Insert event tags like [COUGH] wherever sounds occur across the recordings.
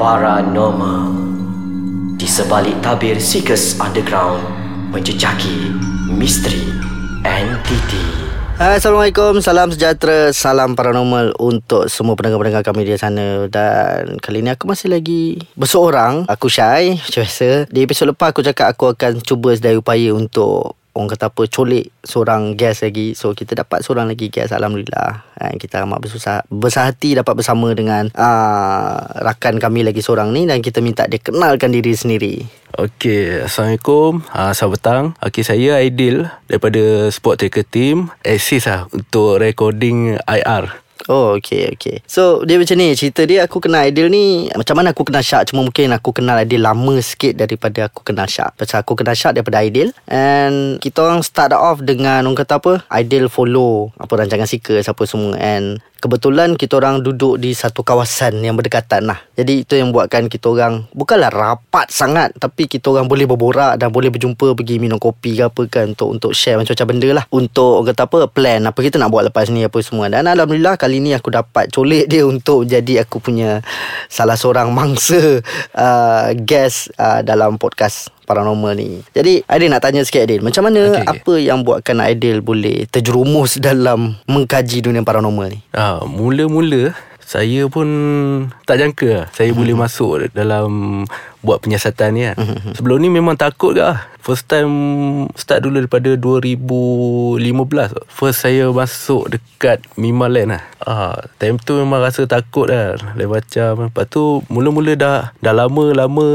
Paranormal. Di sebalik tabir Seekers Underground Menjejaki misteri entiti Assalamualaikum, salam sejahtera, salam paranormal untuk semua pendengar-pendengar kami di sana. Dan kali ni aku masih lagi berseorang Aku Syai, macam biasa. Di episod lepas aku cakap aku akan cuba sedaya upaya untuk Orang kata apa, colik seorang guest lagi So kita dapat seorang lagi guest, Alhamdulillah Dan Kita amat bersusah, besar hati dapat bersama dengan uh, Rakan kami lagi seorang ni Dan kita minta dia kenalkan diri sendiri Okey, Assalamualaikum. Uh, selamat petang. Okey, saya Aidil daripada Sport Tracker Team. Assist lah untuk recording IR. Oh okay okay. So dia macam ni Cerita dia aku kenal Aidil ni Macam mana aku kenal Syak Cuma mungkin aku kenal Aidil lama sikit Daripada aku kenal Syak Pasal aku kenal Syak daripada Aidil. And Kita orang start off dengan Orang kata apa? Aidil follow Apa rancangan Seekers Apa semua. And Kebetulan kita orang duduk di satu kawasan yang berdekatan lah. Jadi itu yang buatkan kita orang bukanlah rapat sangat tapi kita orang boleh berborak dan boleh berjumpa pergi minum kopi ke apa kan untuk untuk share macam-macam benda lah. Untuk kata apa plan apa kita nak buat lepas ni apa semua. Dan alhamdulillah kali ni aku dapat colek dia untuk jadi aku punya salah seorang mangsa uh, guest uh, dalam podcast paranormal ni. Jadi Aidil nak tanya sikit Aidil, macam mana okay, okay. apa yang buatkan Aidil boleh terjerumus dalam mengkaji dunia paranormal ni? Ah, mula-mula saya pun tak jangka lah. saya hmm. boleh masuk dalam buat penyiasatan ni kan. Hmm. Sebelum ni memang takut ke lah. First time start dulu daripada 2015. First saya masuk dekat Mimaland lah. Ah, time tu memang rasa takut lah. Lain macam. Lepas tu mula-mula dah dah lama-lama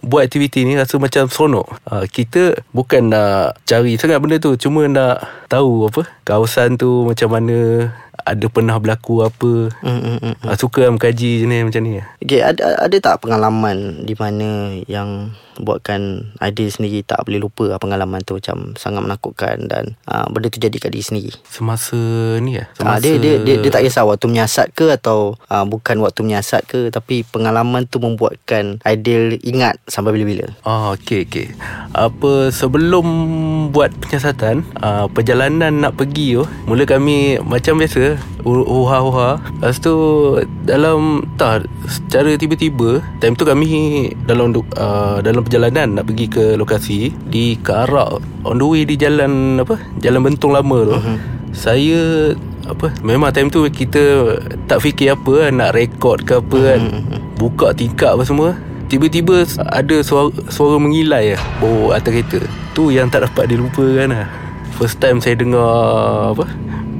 buat aktiviti ni rasa macam seronok. Ah, kita bukan nak cari sangat benda tu. Cuma nak tahu apa kawasan tu macam mana ada pernah berlaku apa mm, mm, mm, mm. suka mengkaji jenis macam ni okay, ada, ada tak pengalaman di mana yang buatkan Aidil sendiri tak boleh lupa lah pengalaman tu macam sangat menakutkan dan uh, benda tu jadi kat diri sendiri. Semasa ni ya. Semasa... Uh, dia, dia, dia dia tak kisah waktu menyiasat ke atau uh, bukan waktu menyiasat ke tapi pengalaman tu membuatkan Aidil ingat sampai bila-bila. Oh okey okey. Apa sebelum buat penyiasatan uh, perjalanan nak pergi tu mula kami macam biasa uha-uha lepas tu dalam tak secara tiba-tiba time tu kami dalam uh, dalam perjalanan nak pergi ke lokasi di ke arah on the way di jalan apa jalan bentong lama tu uh-huh. saya apa memang time tu kita tak fikir apa nak rekod ke apa kan uh-huh. buka tingkap apa semua tiba-tiba ada suara, suara mengilai lah bawah atas kereta tu yang tak dapat dilupakan lah first time saya dengar apa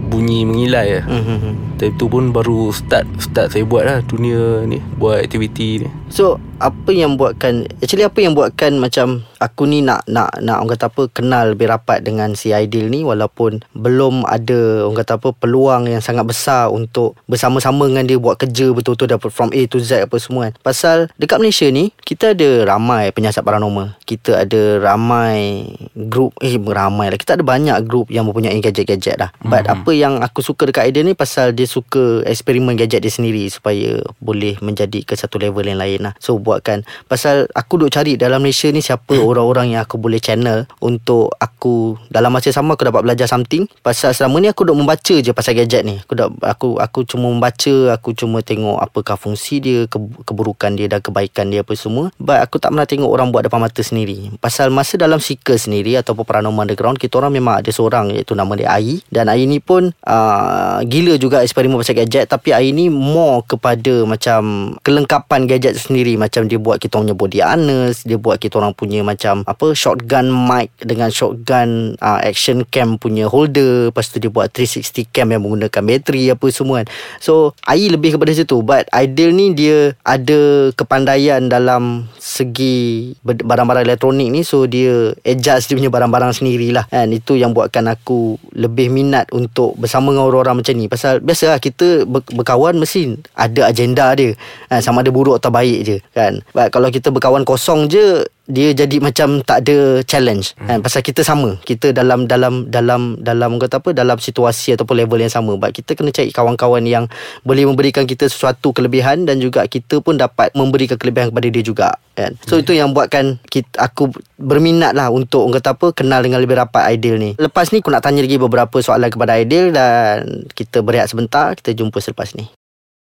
bunyi mengilai lah. Mm-hmm. Time tu pun baru start start saya buat lah dunia ni buat aktiviti ni. So apa yang buatkan actually apa yang buatkan macam aku ni nak nak nak orang kata apa kenal lebih rapat dengan si Aidil ni walaupun belum ada orang kata apa peluang yang sangat besar untuk bersama-sama dengan dia buat kerja betul-betul dapat from A to Z apa semua kan. Pasal dekat Malaysia ni kita ada ramai penyiasat paranormal. Kita ada ramai grup eh ramai lah. Kita ada banyak grup yang mempunyai gadget-gadget lah. But mm-hmm. apa yang aku suka dekat Aidil ni pasal dia suka eksperimen gadget dia sendiri supaya boleh menjadi ke satu level yang lain lah. So buatkan. Pasal aku duk cari dalam Malaysia ni Siapa orang-orang yang aku boleh channel Untuk aku Dalam masa sama aku dapat belajar something. Pasal selama ni aku duk membaca je pasal gadget ni. Aku duk, aku aku cuma membaca Aku cuma tengok apakah fungsi dia ke, Keburukan dia dan kebaikan dia apa semua. But aku tak pernah tengok orang buat depan mata sendiri. Pasal masa dalam seeker sendiri Ataupun paranormal underground Kita orang memang ada seorang Iaitu nama dia Ai. Dan Ai ni pun uh, Gila juga eksperimen pasal gadget. Tapi Ai ni more kepada Macam Kelengkapan gadget sendiri Macam macam dia buat kita punya body harness dia buat kita orang punya macam apa shotgun mic dengan shotgun uh, action cam punya holder. Lepas tu dia buat 360 cam yang menggunakan bateri apa semua kan. So AI lebih kepada situ. But ideal ni dia ada kepandaian dalam segi barang-barang elektronik ni. So dia adjust dia punya barang-barang sendirilah kan. Itu yang buatkan aku lebih minat untuk bersama dengan orang-orang macam ni. Pasal biasalah kita berkawan mesti ada agenda dia. Kan? sama ada buruk atau baik je kan kan? But kalau kita berkawan kosong je dia jadi macam tak ada challenge. Hmm. kan? Pasal kita sama. Kita dalam dalam dalam dalam kata apa dalam situasi ataupun level yang sama. But kita kena cari kawan-kawan yang boleh memberikan kita sesuatu kelebihan dan juga kita pun dapat memberikan kelebihan kepada dia juga kan? So hmm. itu yang buatkan kita, aku berminat lah untuk kata apa kenal dengan lebih rapat Aidil ni. Lepas ni aku nak tanya lagi beberapa soalan kepada Aidil dan kita berehat sebentar. Kita jumpa selepas ni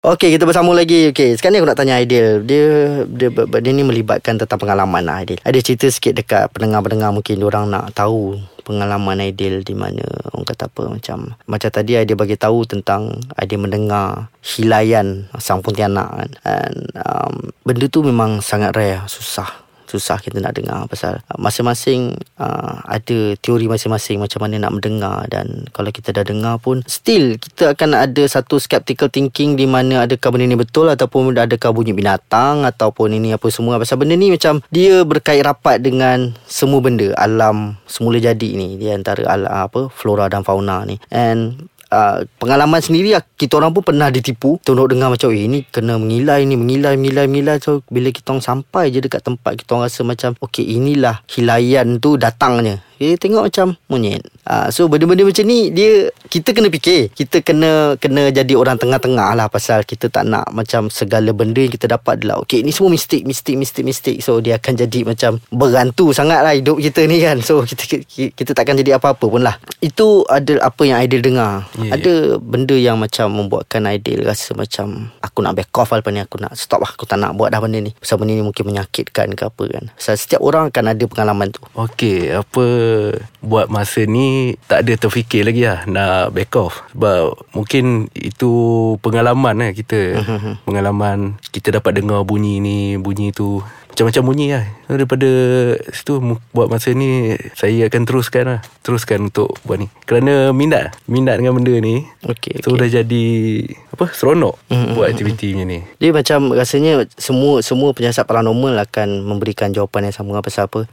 Okey, kita bersama lagi. Okey, sekarang ni aku nak tanya Aidil. Dia dia, dia, ni melibatkan tentang pengalaman lah Aidil. Ada cerita sikit dekat pendengar-pendengar mungkin orang nak tahu pengalaman Aidil di mana orang kata apa macam macam tadi Aidil bagi tahu tentang Aidil mendengar hilayan sang pontianak kan. And um, benda tu memang sangat rare, susah susah kita nak dengar pasal uh, masing-masing uh, ada teori masing-masing macam mana nak mendengar. Dan kalau kita dah dengar pun still kita akan ada satu skeptical thinking di mana adakah benda ni betul ataupun adakah bunyi binatang ataupun ini apa semua. Pasal benda ni macam dia berkait rapat dengan semua benda alam semula jadi ni. Di antara alam apa flora dan fauna ni. And Uh, pengalaman sendiri kita orang pun pernah ditipu. Tunduk dengar macam eh ni kena mengilai ni mengilai mengilai mengilai. So bila kita orang sampai je dekat tempat kita orang rasa macam okey inilah hilayan tu datangnya dia tengok macam monyet. Uh, so benda-benda macam ni dia kita kena fikir. Kita kena kena jadi orang tengah-tengah lah pasal kita tak nak macam segala benda yang kita dapat adalah okey ni semua mistik mistik mistik mistik. So dia akan jadi macam berantu sangat lah hidup kita ni kan. So kita kita, kita takkan jadi apa-apa pun lah. Itu ada apa yang Aidil dengar. Yeah. Ada benda yang macam membuatkan Aidil rasa macam aku nak back off lah ni aku nak stop lah. Aku tak nak buat dah benda ni. Pasal benda ni mungkin menyakitkan ke apa kan. Pasal setiap orang akan ada pengalaman tu. Okey, apa buat masa ni tak ada terfikir lagi lah nak back off. Sebab mungkin itu pengalaman lah kita. [LAUGHS] Pengalaman kita dapat dengar bunyi ni bunyi tu macam-macam bunyi lah. Daripada situ Buat masa ni Saya akan teruskan lah. Teruskan untuk buat ni. Kerana minat Minat dengan benda ni. Okay, So okay. dah jadi Apa Seronok mm-hmm. Buat aktiviti macam ni. Dia macam rasanya Semua semua penyiasat paranormal Akan memberikan jawapan yang sama Pasal apa.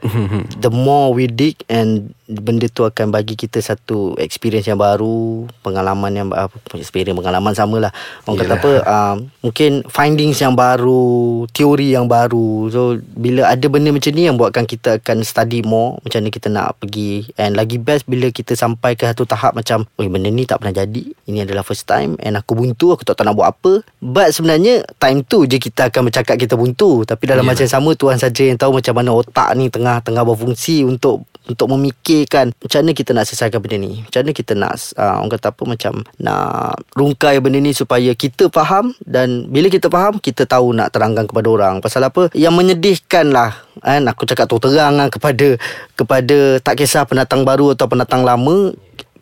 The more we dig And Benda tu akan bagi kita Satu experience yang baru Pengalaman yang apa, Experience pengalaman sama lah. Orang Yelah. kata apa uh, Mungkin findings yang baru Teori yang baru. So bila ada benda macam ni yang buatkan kita akan study more macam mana kita nak pergi. And lagi best bila kita sampai ke satu tahap macam oi benda ni tak pernah jadi. Ini adalah first time and aku buntu aku tak tahu nak buat apa. But sebenarnya time tu je kita akan bercakap kita buntu. Tapi dalam yeah. macam sama Tuhan saja yang tahu macam mana otak ni tengah tengah berfungsi untuk untuk memikirkan macam mana kita nak selesaikan benda ni. Macam mana kita nak uh, orang kata apa macam nak rungkai benda ni supaya kita faham dan bila kita faham kita tahu nak terangkan kepada orang. Pasal apa? Yang menyedihkan lah kan? Aku cakap tu terang lah kepada kepada tak kisah pendatang baru atau pendatang lama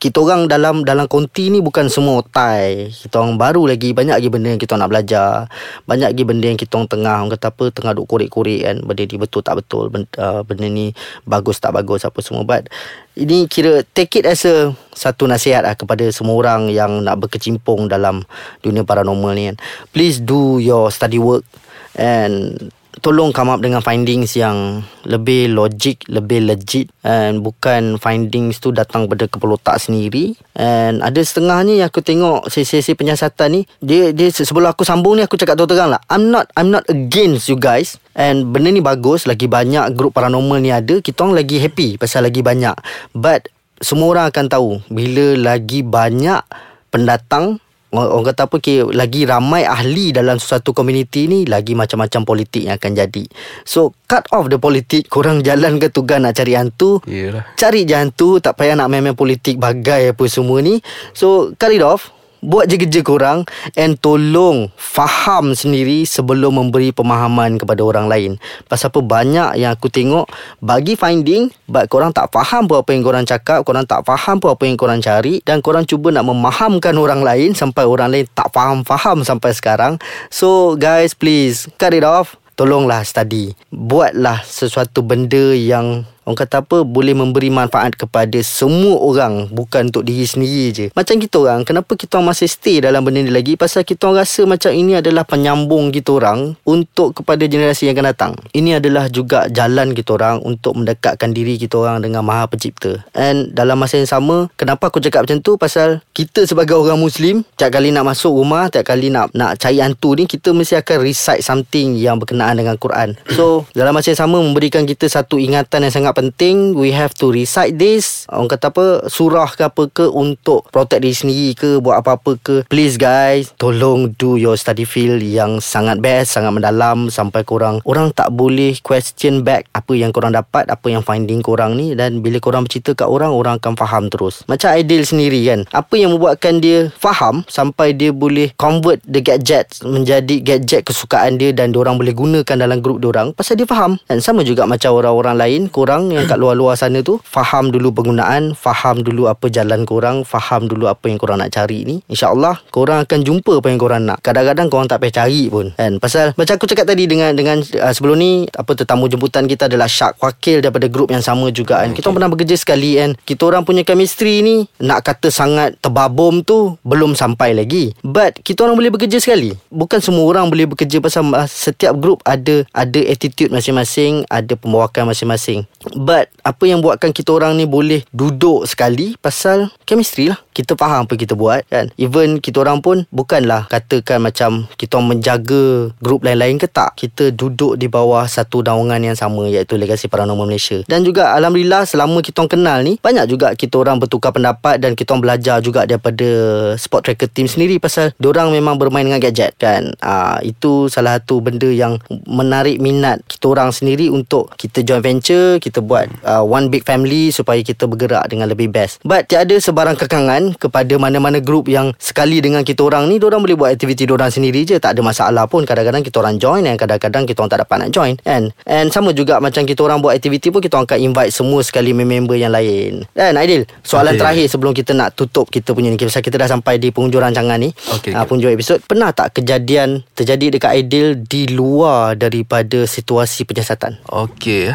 kita orang dalam dalam konti ni bukan semua otai. Kita orang baru lagi banyak lagi benda yang kita nak belajar. Banyak lagi benda yang kita orang tengah orang kata apa tengah duk korek-korek kan benda ni betul tak betul benda, uh, benda ni bagus tak bagus apa semua but ini kira take it as a satu nasihat lah kepada semua orang yang nak berkecimpung dalam dunia paranormal ni kan. Please do your study work and tolong come up dengan findings yang lebih logik, lebih legit and bukan findings tu datang pada kepala otak sendiri. And ada setengahnya yang aku tengok sesi-sesi penyiasatan ni, dia dia sebelum aku sambung ni aku cakap terang lah. I'm not I'm not against you guys. And benda ni bagus, lagi banyak grup paranormal ni ada, kita orang lagi happy pasal lagi banyak. But semua orang akan tahu bila lagi banyak pendatang orang kata apa ke lagi ramai ahli dalam suatu komuniti ni lagi macam-macam politik yang akan jadi. So cut off the politik, korang [LAUGHS] jalan ke tugas nak cari hantu. Yalah. Cari je hantu, tak payah nak main-main politik bagai apa semua ni. So cut it off. Buat je kerja korang And tolong Faham sendiri Sebelum memberi pemahaman Kepada orang lain. Pasal apa? Banyak Yang aku tengok Bagi finding But korang tak faham pun Apa yang korang cakap Korang tak faham pun Apa yang korang cari Dan korang cuba nak memahamkan orang lain Sampai orang lain Tak faham-faham Sampai sekarang. So guys please Cut it off. Tolonglah study. Buatlah sesuatu benda yang Orang kata apa Boleh memberi manfaat kepada semua orang Bukan untuk diri sendiri je. Macam kita orang Kenapa kita orang masih stay dalam benda ni lagi? Pasal kita orang rasa macam ini adalah penyambung kita orang Untuk kepada generasi yang akan datang. Ini adalah juga jalan kita orang Untuk mendekatkan diri kita orang dengan maha pencipta. And dalam masa yang sama Kenapa aku cakap macam tu? Pasal kita sebagai orang Muslim Tiap kali nak masuk rumah Tiap kali nak nak cari hantu ni Kita mesti akan recite something yang berkenaan dengan Quran. So dalam masa yang sama Memberikan kita satu ingatan yang sangat penting we have to recite this. Orang kata apa surah ke apa ke untuk protect diri sendiri ke buat apa-apa ke. Please guys tolong do your study field yang sangat best sangat mendalam sampai korang orang tak boleh question back apa yang korang dapat apa yang finding korang ni. Dan bila korang bercerita kat orang orang akan faham terus. Macam Aidil sendiri kan? Apa yang membuatkan dia faham sampai dia boleh convert the gadget menjadi gadget kesukaan dia dan orang boleh gunakan dalam grup orang pasal dia faham. Dan sama juga macam orang-orang lain korang yang kat luar-luar sana tu faham dulu penggunaan faham dulu apa jalan korang faham dulu apa yang korang nak cari ni. Insyaallah korang akan jumpa apa yang korang nak. Kadang-kadang korang tak payah cari pun kan? Pasal macam aku cakap tadi dengan dengan uh, sebelum ni apa tetamu jemputan kita adalah Syak wakil daripada grup yang sama juga kan? Kita pernah bekerja sekali kan? Kita orang punya chemistry ni nak kata sangat terbabum tu belum sampai lagi. But kita orang boleh bekerja sekali. Bukan semua orang boleh bekerja pasal uh, setiap grup ada ada attitude masing-masing ada pembawakan masing-masing but apa yang buatkan kita orang ni boleh duduk sekali pasal chemistry lah kita faham apa kita buat kan? Even kita orang pun bukanlah katakan macam kita orang menjaga grup lain-lain ke tak. Kita duduk di bawah satu naungan yang sama iaitu legasi paranormal Malaysia. Dan juga alhamdulillah selama kita orang kenal ni banyak juga kita orang bertukar pendapat dan kita orang belajar juga daripada spot tracker team sendiri pasal orang memang bermain dengan gadget kan? Uh, itu salah satu benda yang menarik minat kita orang sendiri untuk kita join venture kita buat uh, one big family supaya kita bergerak dengan lebih best. But tiada sebarang kekangan kepada mana-mana grup yang sekali dengan kita orang ni orang boleh buat aktiviti orang sendiri je. Tak ada masalah pun. Kadang-kadang kita orang join dan kadang-kadang kita orang tak dapat nak join. Kan and sama juga macam kita orang buat aktiviti pun kita orang akan invite semua sekali member yang lain. Dan Aidil soalan okay. terakhir sebelum kita nak tutup kita punya ni. Pasal kita dah sampai di penghujung rancangan ni. Okay, uh, penghujung episod. Pernah tak kejadian terjadi dekat Aidil di luar daripada situasi penyiasatan? Okey.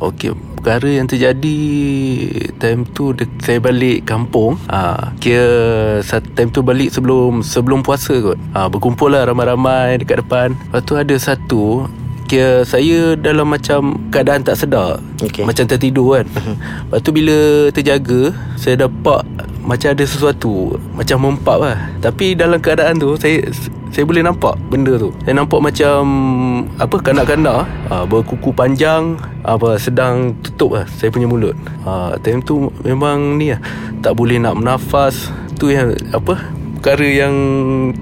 Okey, perkara yang terjadi time tu de- saya balik kampung. Kira satu time tu balik sebelum sebelum puasa kot. Ah, berkumpul lah ramai-ramai dekat depan. Lepas tu ada satu Kira saya dalam macam keadaan tak sedar Okey. Macam tertidur kan Lepas tu bila terjaga Saya dapat macam ada sesuatu Macam mempak lah Tapi dalam keadaan tu Saya saya boleh nampak benda tu. Saya nampak macam Apa kanak-kanak uh, Berkuku panjang apa Sedang tutup lah Saya punya mulut. Uh, Time tu memang ni lah Tak boleh nak bernafas. Tu yang Apa Perkara yang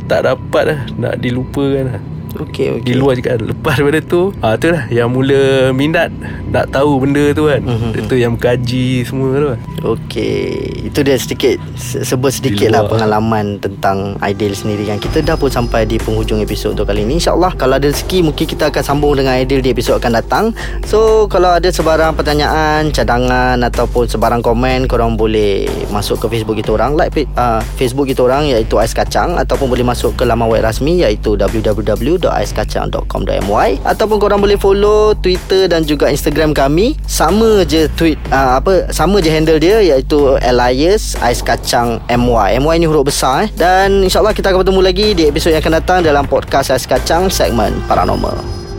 Tak dapat lah Nak dilupakan lah okey di luar juga Lepas daripada tu ah, Tu lah Yang mula minat Nak tahu benda tu kan Mhm, Itu yang mengkaji semua tu kan Okey, itu dia sedikit se- sebut sedikit Di lah pengalaman tentang Aidil sendiri kan. Kita dah pun sampai di penghujung episod untuk kali ini. InsyaAllah kalau ada rezeki mungkin kita akan sambung dengan Aidil di episod akan datang. So kalau ada sebarang pertanyaan, cadangan ataupun sebarang komen korang boleh masuk ke Facebook kita orang like uh, Facebook kita orang iaitu Ais Kacang ataupun boleh masuk ke laman web rasmi iaitu www.aiskacang.com.my ataupun korang boleh follow Twitter dan juga Instagram kami. Sama je tweet uh, apa sama je handle dia iaitu Elias Ais Kacang MY MY ni huruf besar eh. Dan insyaallah kita akan bertemu lagi di episod yang akan datang dalam podcast Ais Kacang segmen paranormal